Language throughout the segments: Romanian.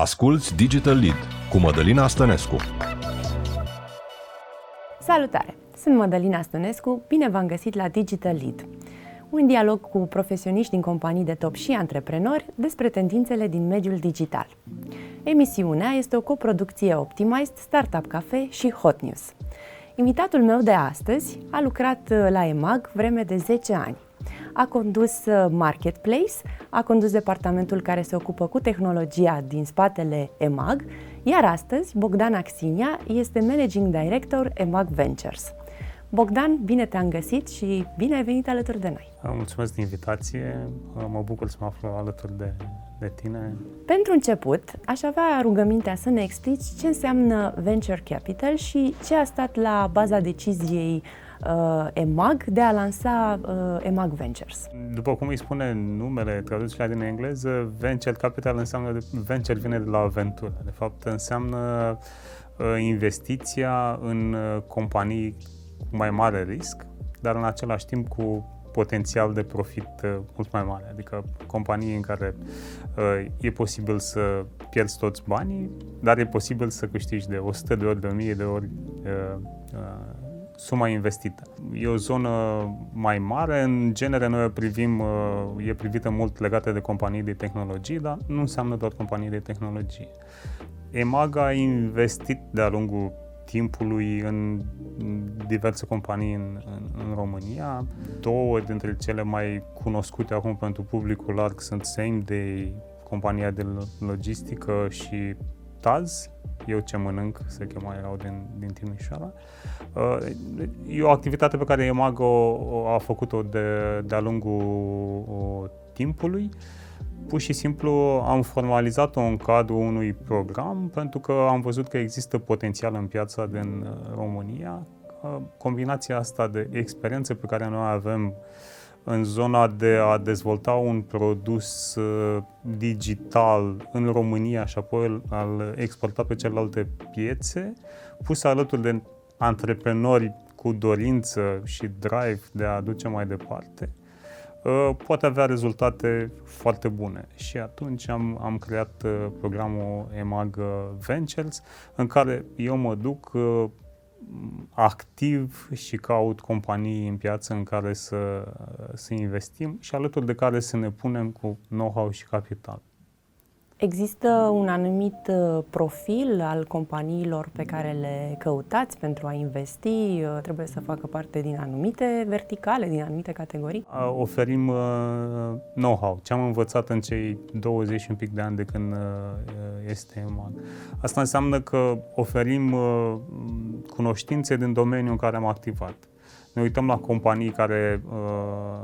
Asculți Digital Lead cu Mădălina Stănescu. Salutare! Sunt Mădălina Stănescu, bine v-am găsit la Digital Lead. Un dialog cu profesioniști din companii de top și antreprenori despre tendințele din mediul digital. Emisiunea este o coproducție Optimized, Startup Cafe și Hot News. Invitatul meu de astăzi a lucrat la EMAG vreme de 10 ani a condus uh, Marketplace, a condus departamentul care se ocupă cu tehnologia din spatele EMAG, iar astăzi Bogdan Axinia este Managing Director EMAG Ventures. Bogdan, bine te-am găsit și bine ai venit alături de noi. Mulțumesc de invitație, mă bucur să mă aflu alături de, de tine. Pentru început, aș avea rugămintea să ne explici ce înseamnă Venture Capital și ce a stat la baza deciziei uh, EMAG de a lansa uh, EMAG Ventures. După cum îi spune numele, traducerea din engleză, Venture Capital înseamnă, venture vine de la aventură. De fapt, înseamnă uh, investiția în uh, companii cu mai mare risc, dar în același timp cu potențial de profit uh, mult mai mare, adică companii în care uh, e posibil să pierzi toți banii, dar e posibil să câștigi de 100 de ori, de 1000 de ori uh, uh, suma investită. E o zonă mai mare, în genere noi o privim, uh, e privită mult legată de companii de tehnologie, dar nu înseamnă doar companii de tehnologie. EMAG a investit de-a lungul timpului în diverse companii în, în, în România. Două dintre cele mai cunoscute acum pentru publicul larg sunt Same Day, compania de logistică și Taz, eu ce mănânc, se chema, erau din, din Timișoara. Uh, e o activitate pe care Emago a făcut-o de, de-a lungul timpului. Pur și simplu am formalizat-o în cadrul unui program pentru că am văzut că există potențial în piața din uh, România. Uh, combinația asta de experiențe pe care noi avem uh, în zona de a dezvolta un produs uh, digital în România și apoi al exporta pe celelalte piețe, pus alături de antreprenori cu dorință și drive de a aduce mai departe, uh, poate avea rezultate foarte bune. Și atunci am, am creat uh, programul EMAG Ventures, în care eu mă duc activ și caut companii în piață în care să, să investim și alături de care să ne punem cu know-how și capital. Există un anumit uh, profil al companiilor pe care le căutați pentru a investi? Uh, trebuie să facă parte din anumite verticale, din anumite categorii? Oferim uh, know-how, ce am învățat în cei 20 și un pic de ani de când este EMAG. Asta înseamnă că oferim cunoștințe din domeniul în care am activat. Ne uităm la companii care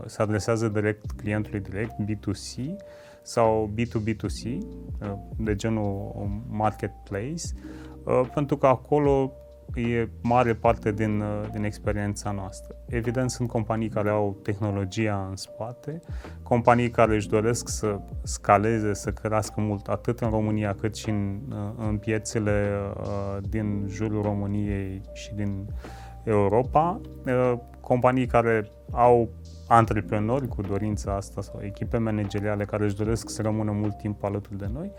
se adresează direct clientului direct, B2C, sau B2B2C, uh, de genul marketplace, uh, pentru că acolo e mare parte din, uh, din experiența noastră. Evident, sunt companii care au tehnologia în spate, companii care își doresc să scaleze, să crească mult, atât în România cât și în, în piețele din jurul României și din Europa, companii care au antreprenori cu dorința asta sau echipe manageriale care își doresc să rămână mult timp alături de noi.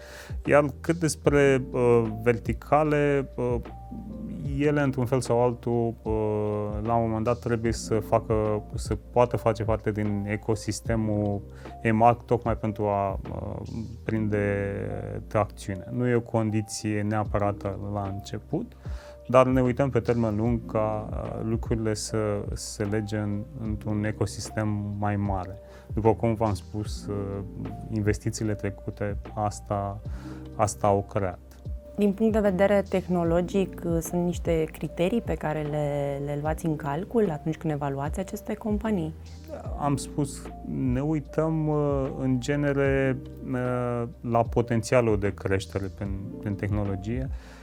Iar cât despre uh, verticale, uh, ele într-un fel sau altul uh, la un moment dat trebuie să facă, să poată face parte din ecosistemul EMAC tocmai pentru a uh, prinde tracțiune. Nu e o condiție neapărat la început, dar ne uităm pe termen lung ca uh, lucrurile să se lege în, într-un ecosistem mai mare. După cum v-am spus, uh, investițiile trecute asta, asta au creat. Din punct de vedere tehnologic, uh, sunt niște criterii pe care le, le luați în calcul atunci când evaluați aceste companii? Am spus, ne uităm în genere la potențialul de creștere prin, prin tehnologie Uh,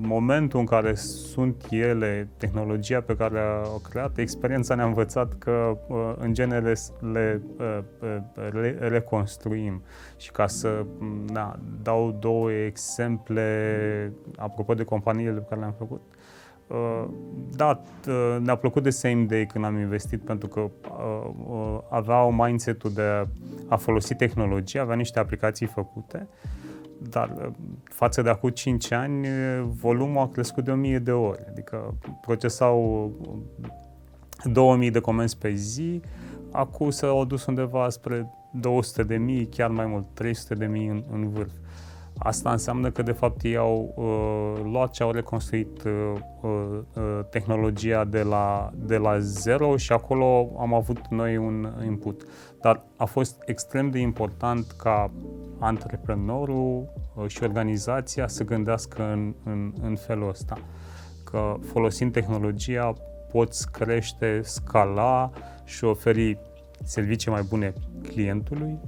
momentul în care sunt ele, tehnologia pe care au creat, experiența ne-a învățat că uh, în genere le, uh, le reconstruim. Și ca să da, dau două exemple apropo de companiile pe care le-am făcut, da, ne-a plăcut de Same Day când am investit pentru că aveau mindset-ul de a folosi tehnologie, avea niște aplicații făcute dar față de acum 5 ani, volumul a crescut de 1000 de ori. Adică procesau 2000 de comenzi pe zi, acum s-au dus undeva spre 200 de mii, chiar mai mult, 300 de mii în, în vârf. Asta înseamnă că, de fapt, ei au uh, luat și au reconstruit uh, uh, tehnologia de la, de la zero și acolo am avut noi un input. Dar a fost extrem de important ca antreprenorul uh, și organizația să gândească în, în, în felul ăsta. Că folosind tehnologia poți crește, scala și oferi servicii mai bune clientului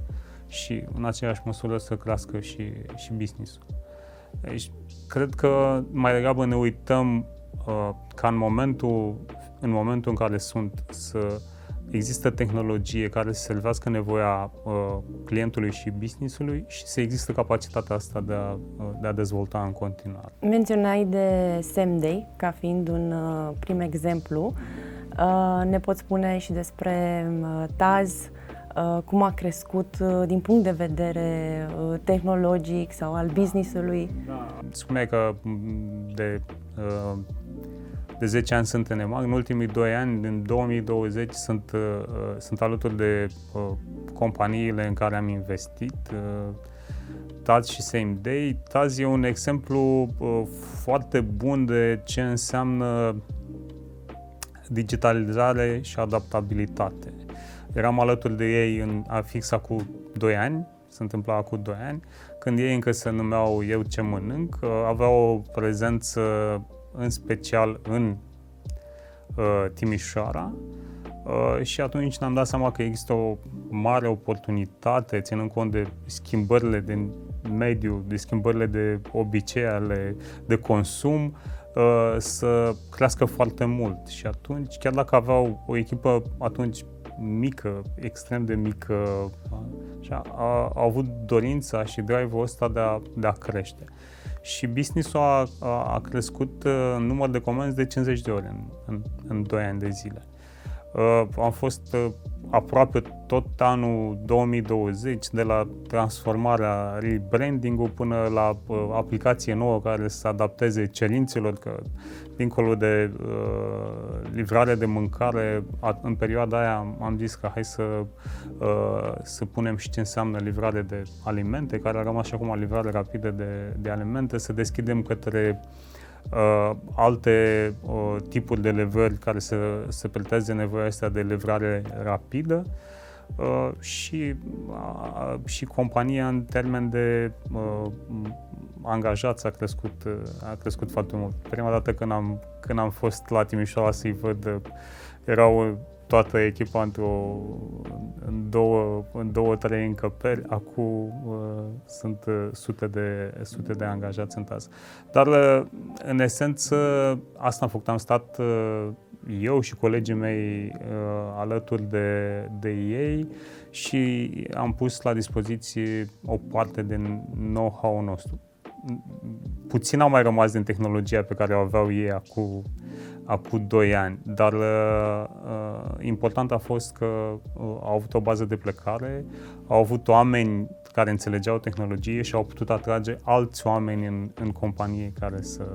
și în aceeași măsură să crească și, și business-ul. Deci, cred că mai degrabă ne uităm uh, ca în momentul, în momentul în care sunt să există tehnologie care să servească nevoia uh, clientului și businessului și să există capacitatea asta de a, uh, de a dezvolta în continuare. Menționai de Semday ca fiind un uh, prim exemplu. Uh, ne poți spune și despre uh, Taz, Uh, cum a crescut uh, din punct de vedere uh, tehnologic sau al business-ului? Da. Spuneai că mm, de, de 10 ani sunt în EMAG, în ultimii 2 ani, în 2020, sunt, sunt alături de companiile în care am investit, Taz și Same Day. Taz e un exemplu foarte bun de ce înseamnă digitalizare și adaptabilitate. Eram alături de ei în a fixa cu 2 ani, se întâmpla cu 2 ani, când ei încă se numeau Eu ce mănânc, uh, aveau o prezență în special în uh, Timișoara uh, și atunci ne-am dat seama că există o mare oportunitate, ținând cont de schimbările din mediu, de schimbările de obicei ale de consum, uh, să crească foarte mult. Și atunci, chiar dacă aveau o echipă atunci mică, extrem de mică, și a, a, a avut dorința și drive-ul ăsta de a, de a crește. Și business-ul a, a, a crescut uh, în număr de comenzi de 50 de ori în, în, în 2 ani de zile. Uh, am fost uh, aproape tot anul 2020, de la transformarea, rebranding-ul până la uh, aplicație nouă care să adapteze cerințelor, că dincolo de uh, livrare de mâncare, a, în perioada aia am, am zis că hai să, uh, să punem și ce înseamnă livrare de alimente, care a rămas și acum livrare rapidă de, de alimente, să deschidem către uh, alte uh, tipuri de livrări care să, să preteze nevoia asta de livrare rapidă uh, și, uh, și compania în termen de uh, angajați a crescut, uh, a crescut foarte mult. Prima dată când am, când am fost la Timișoara să-i văd, uh, erau toată echipa într-o, în două, în două, trei încăperi. Acum uh, sunt uh, sute, de, sute de angajați în TAS. Dar, uh, în esență, asta am făcut. Am stat uh, eu și colegii mei uh, alături de, de ei și am pus la dispoziție o parte din know-how-ul nostru. Puțin au mai rămas din tehnologia pe care o aveau ei acum acum 2 ani, dar uh, uh, important a fost că uh, au avut o bază de plecare, au avut oameni care înțelegeau tehnologie și au putut atrage alți oameni în, în companie care să,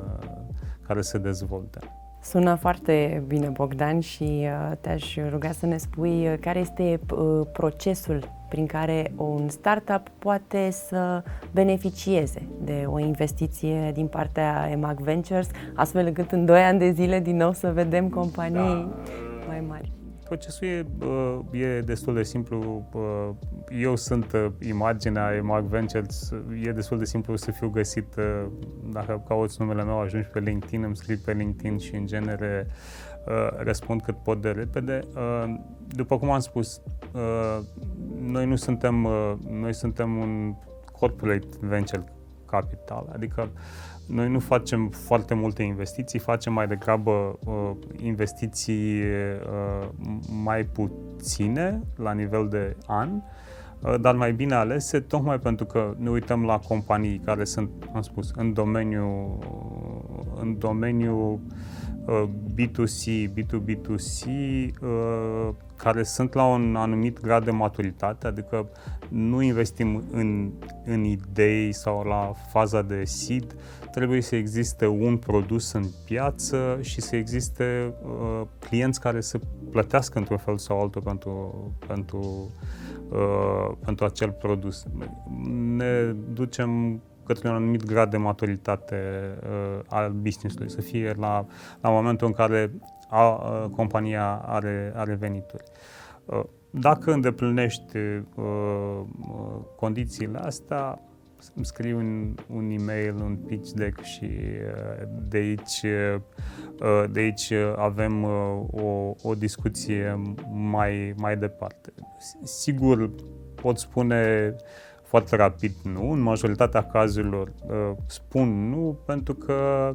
care să dezvolte. Sună foarte bine, Bogdan, și uh, te-aș ruga să ne spui uh, care este uh, procesul prin care un startup poate să beneficieze de o investiție din partea EMAG Ventures, astfel încât în 2 ani de zile din nou să vedem companii da. mai mari. Procesul e, e destul de simplu. Eu sunt imaginea EMAG Ventures, e destul de simplu să fiu găsit. Dacă cauți numele meu, ajungi pe LinkedIn, îmi scrii pe LinkedIn și în genere răspund cât pot de repede. După cum am spus, noi nu suntem, noi suntem un corporate venture capital, adică noi nu facem foarte multe investiții, facem mai degrabă uh, investiții uh, mai puține la nivel de an, uh, dar mai bine alese, tocmai pentru că ne uităm la companii care sunt, am spus, în domeniul, în domeniul B2C, B2B2C, care sunt la un anumit grad de maturitate, adică nu investim în, în idei sau la faza de seed, trebuie să existe un produs în piață și să existe uh, clienți care să plătească într-un fel sau altul pentru, pentru, uh, pentru acel produs. Ne ducem către un anumit grad de maturitate uh, al business-ului, să fie la, la momentul în care a, uh, compania are, are venituri. Uh, dacă îndeplinești uh, uh, condițiile astea, îmi scrii un, un e-mail, un pitch deck și uh, de aici, uh, de aici avem uh, o, o discuție mai, mai departe. Sigur, pot spune foarte rapid nu, în majoritatea cazurilor spun nu pentru că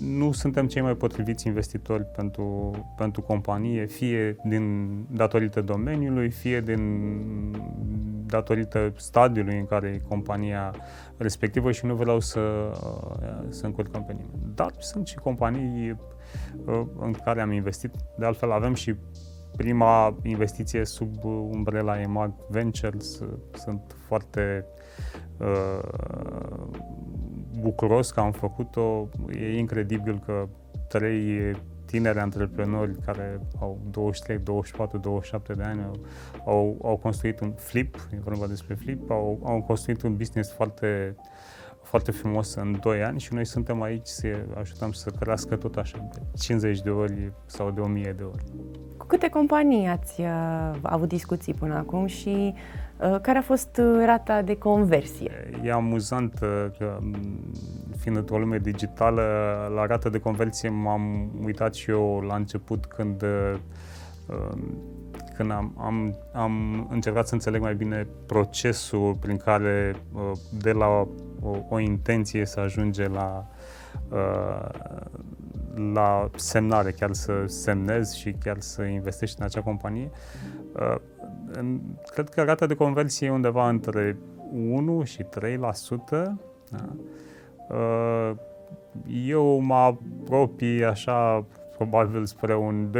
nu suntem cei mai potriviți investitori pentru, pentru companie, fie din datorită domeniului, fie din datorită stadiului în care e compania respectivă și nu vreau să, să încurcăm pe nimeni. Dar sunt și companii uh, în care am investit. De altfel avem și prima investiție sub umbrela EMAG Ventures. Sunt foarte uh, bucuros că am făcut-o. E incredibil că trei tineri antreprenori care au 23, 24, 27 de ani au, au, au construit un flip, e vorba despre flip, au, au construit un business foarte foarte frumos în 2 ani și noi suntem aici să ajutăm să crească tot așa, de 50 de ori sau de 1000 de ori. Cu câte companii ați uh, avut discuții până acum și uh, care a fost uh, rata de conversie? E amuzant uh, că, fiind într-o lume digitală, la rata de conversie m-am uitat și eu la început când uh, când am, am, am încercat să înțeleg mai bine procesul prin care de la o, o intenție să ajunge la, la semnare, chiar să semnezi și chiar să investești în acea companie, cred că rata de conversie e undeva între 1 și 3%. Da? Eu mă apropii așa probabil spre un 2,5-3%.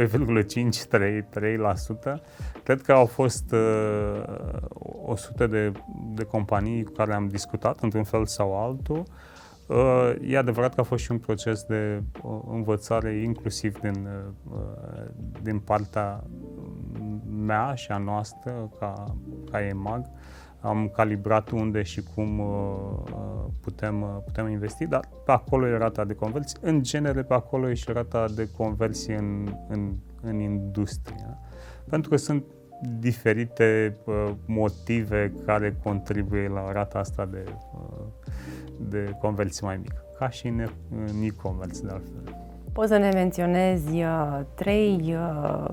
Cred că au fost uh, 100 de, de companii cu care am discutat într-un fel sau altul. Uh, e adevărat că a fost și un proces de uh, învățare inclusiv din, uh, din partea mea și a noastră ca, ca EMAG. Am calibrat unde și cum putem, putem investi, dar pe acolo e rata de conversie. În genere, pe acolo e și rata de conversie în, în, în industrie. Pentru că sunt diferite uh, motive care contribuie la rata asta de, uh, de conversie mai mică, ca și în, în e-commerce de altfel. Poți să ne menționezi uh, trei uh,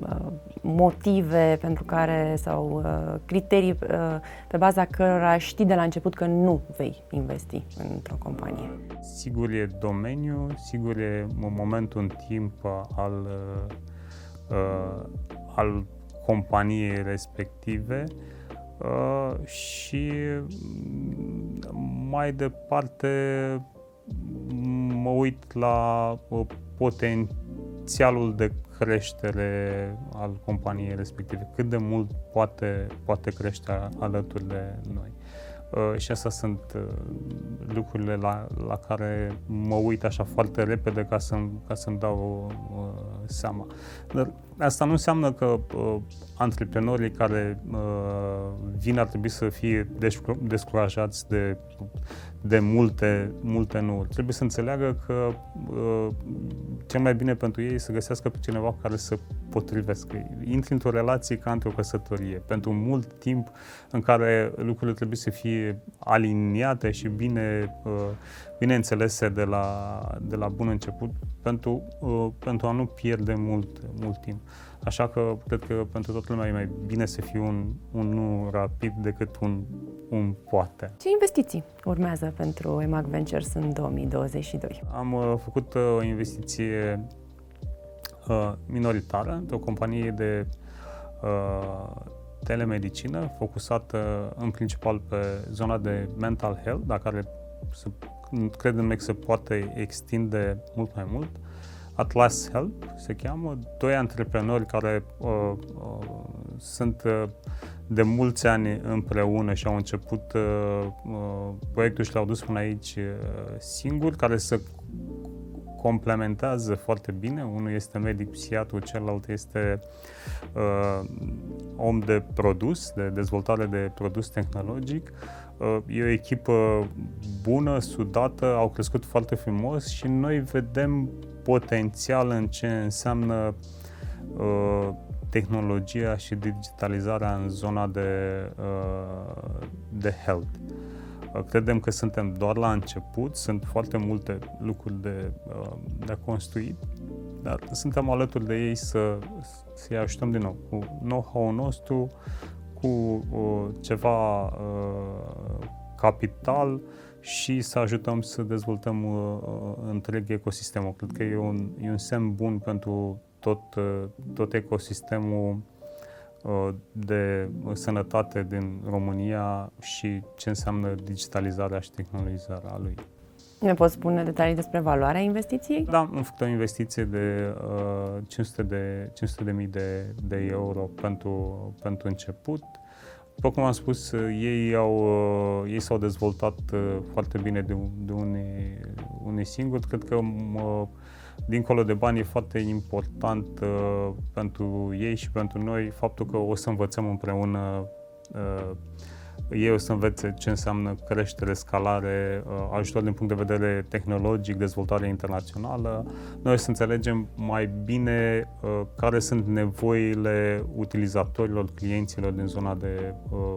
uh, motive pentru care sau uh, criterii uh, pe baza cărora știi de la început că nu vei investi într-o companie? Sigur e domeniu, sigur e momentul în timp al, uh, al companiei respective uh, și mai departe mă uit la uh, potențialul de creștere al companiei respective, cât de mult poate, poate crește alături de noi. Uh, și astea sunt uh, lucrurile la, la care mă uit așa foarte repede ca, să, ca să-mi dau uh, seama. Dar asta nu înseamnă că uh, antreprenorii care uh, vin ar trebui să fie descurajați de, de multe, multe nu. Trebuie să înțeleagă că uh, cel mai bine pentru ei e să găsească pe cineva care să potrivească. Intri într-o relație ca într-o căsătorie. Pentru mult timp în care lucrurile trebuie să fie aliniate și bine, uh, bine înțelese de la, de la bun început pentru, uh, pentru a nu pierde mult, mult timp. Așa că cred că pentru toată lumea e mai bine să fie un, un nu rapid decât un, un poate. Ce investiții urmează pentru EMAG Ventures în 2022? Am uh, făcut uh, o investiție uh, minoritară într-o companie de uh, telemedicină focusată în principal pe zona de mental health, dar care se credem că se poate extinde mult mai mult. Atlas Help se cheamă, doi antreprenori care uh, uh, sunt uh, de mulți ani împreună și au început uh, uh, proiectul și l-au dus până aici uh, singuri, care se complementează foarte bine. Unul este medic psihiatru, celălalt este uh, om de produs, de dezvoltare de produs tehnologic. Uh, e o echipă bună, sudată, au crescut foarte frumos și noi vedem potențial în ce înseamnă uh, tehnologia și digitalizarea în zona de, uh, de health. Uh, credem că suntem doar la început, sunt foarte multe lucruri de, uh, de construit, dar suntem alături de ei să, să-i ajutăm din nou cu know-how-ul nostru, cu uh, ceva uh, capital și să ajutăm să dezvoltăm uh, întreg ecosistemul. Cred că e un, e un semn bun pentru tot, uh, tot ecosistemul uh, de sănătate din România și ce înseamnă digitalizarea și tehnologizarea lui. Ne poți spune detalii despre valoarea investiției? Da, am făcut o investiție de uh, 500 de 500 de mii de, de euro pentru, pentru început. După cum am spus, ei, au, uh, ei s-au dezvoltat uh, foarte bine de, de unii, unii singuri. Cred că uh, dincolo de bani, e foarte important uh, pentru ei și pentru noi faptul că o să învățăm împreună uh, ei o să învețe ce înseamnă creștere, scalare, uh, ajutor din punct de vedere tehnologic, dezvoltare internațională. Noi o să înțelegem mai bine uh, care sunt nevoile utilizatorilor, clienților din zona de uh,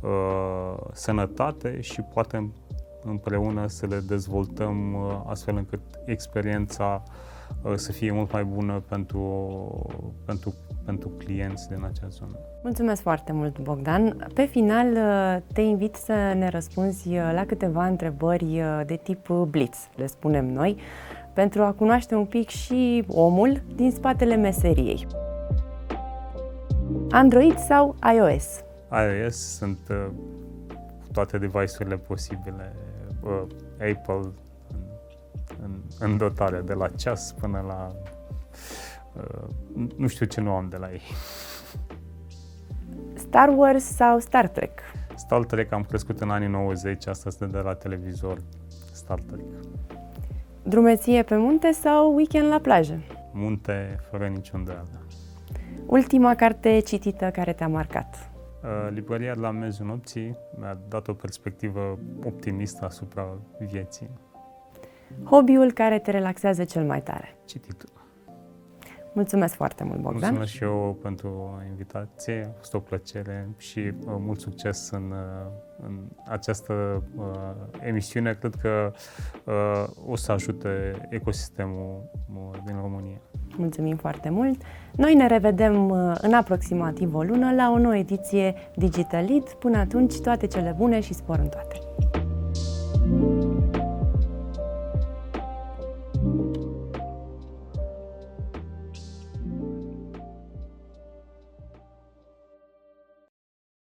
uh, sănătate și poate împreună să le dezvoltăm uh, astfel încât experiența uh, să fie mult mai bună pentru, pentru, pentru clienți din acea zonă. Mulțumesc foarte mult, Bogdan. Pe final, uh, te invit să ne răspunzi la câteva întrebări de tip blitz, le spunem noi, pentru a cunoaște un pic și omul din spatele meseriei. Android sau iOS? iOS sunt toate device-urile posibile uh, Apple în, în, în dotare, de la ceas până la... Uh, nu știu ce nu am de la ei. Star Wars sau Star Trek? Star Trek am crescut în anii 90, asta este de la televizor. Star Trek. Drumeție pe munte sau weekend la plajă? Munte, fără niciun îndoială. Ultima carte citită care te-a marcat? Uh, librăria de la mezul nopții mi-a dat o perspectivă optimistă asupra vieții. Hobby-ul care te relaxează cel mai tare? Cititul. Mulțumesc foarte mult, Bogdan. Mulțumesc și eu pentru invitație, a fost o plăcere și uh, mult succes în, uh, în această uh, emisiune. Cred că uh, o să ajute ecosistemul uh, din România. Mulțumim foarte mult! Noi ne revedem uh, în aproximativ o lună la o nouă ediție Digital Lead. Până atunci, toate cele bune și spor în toate! thank you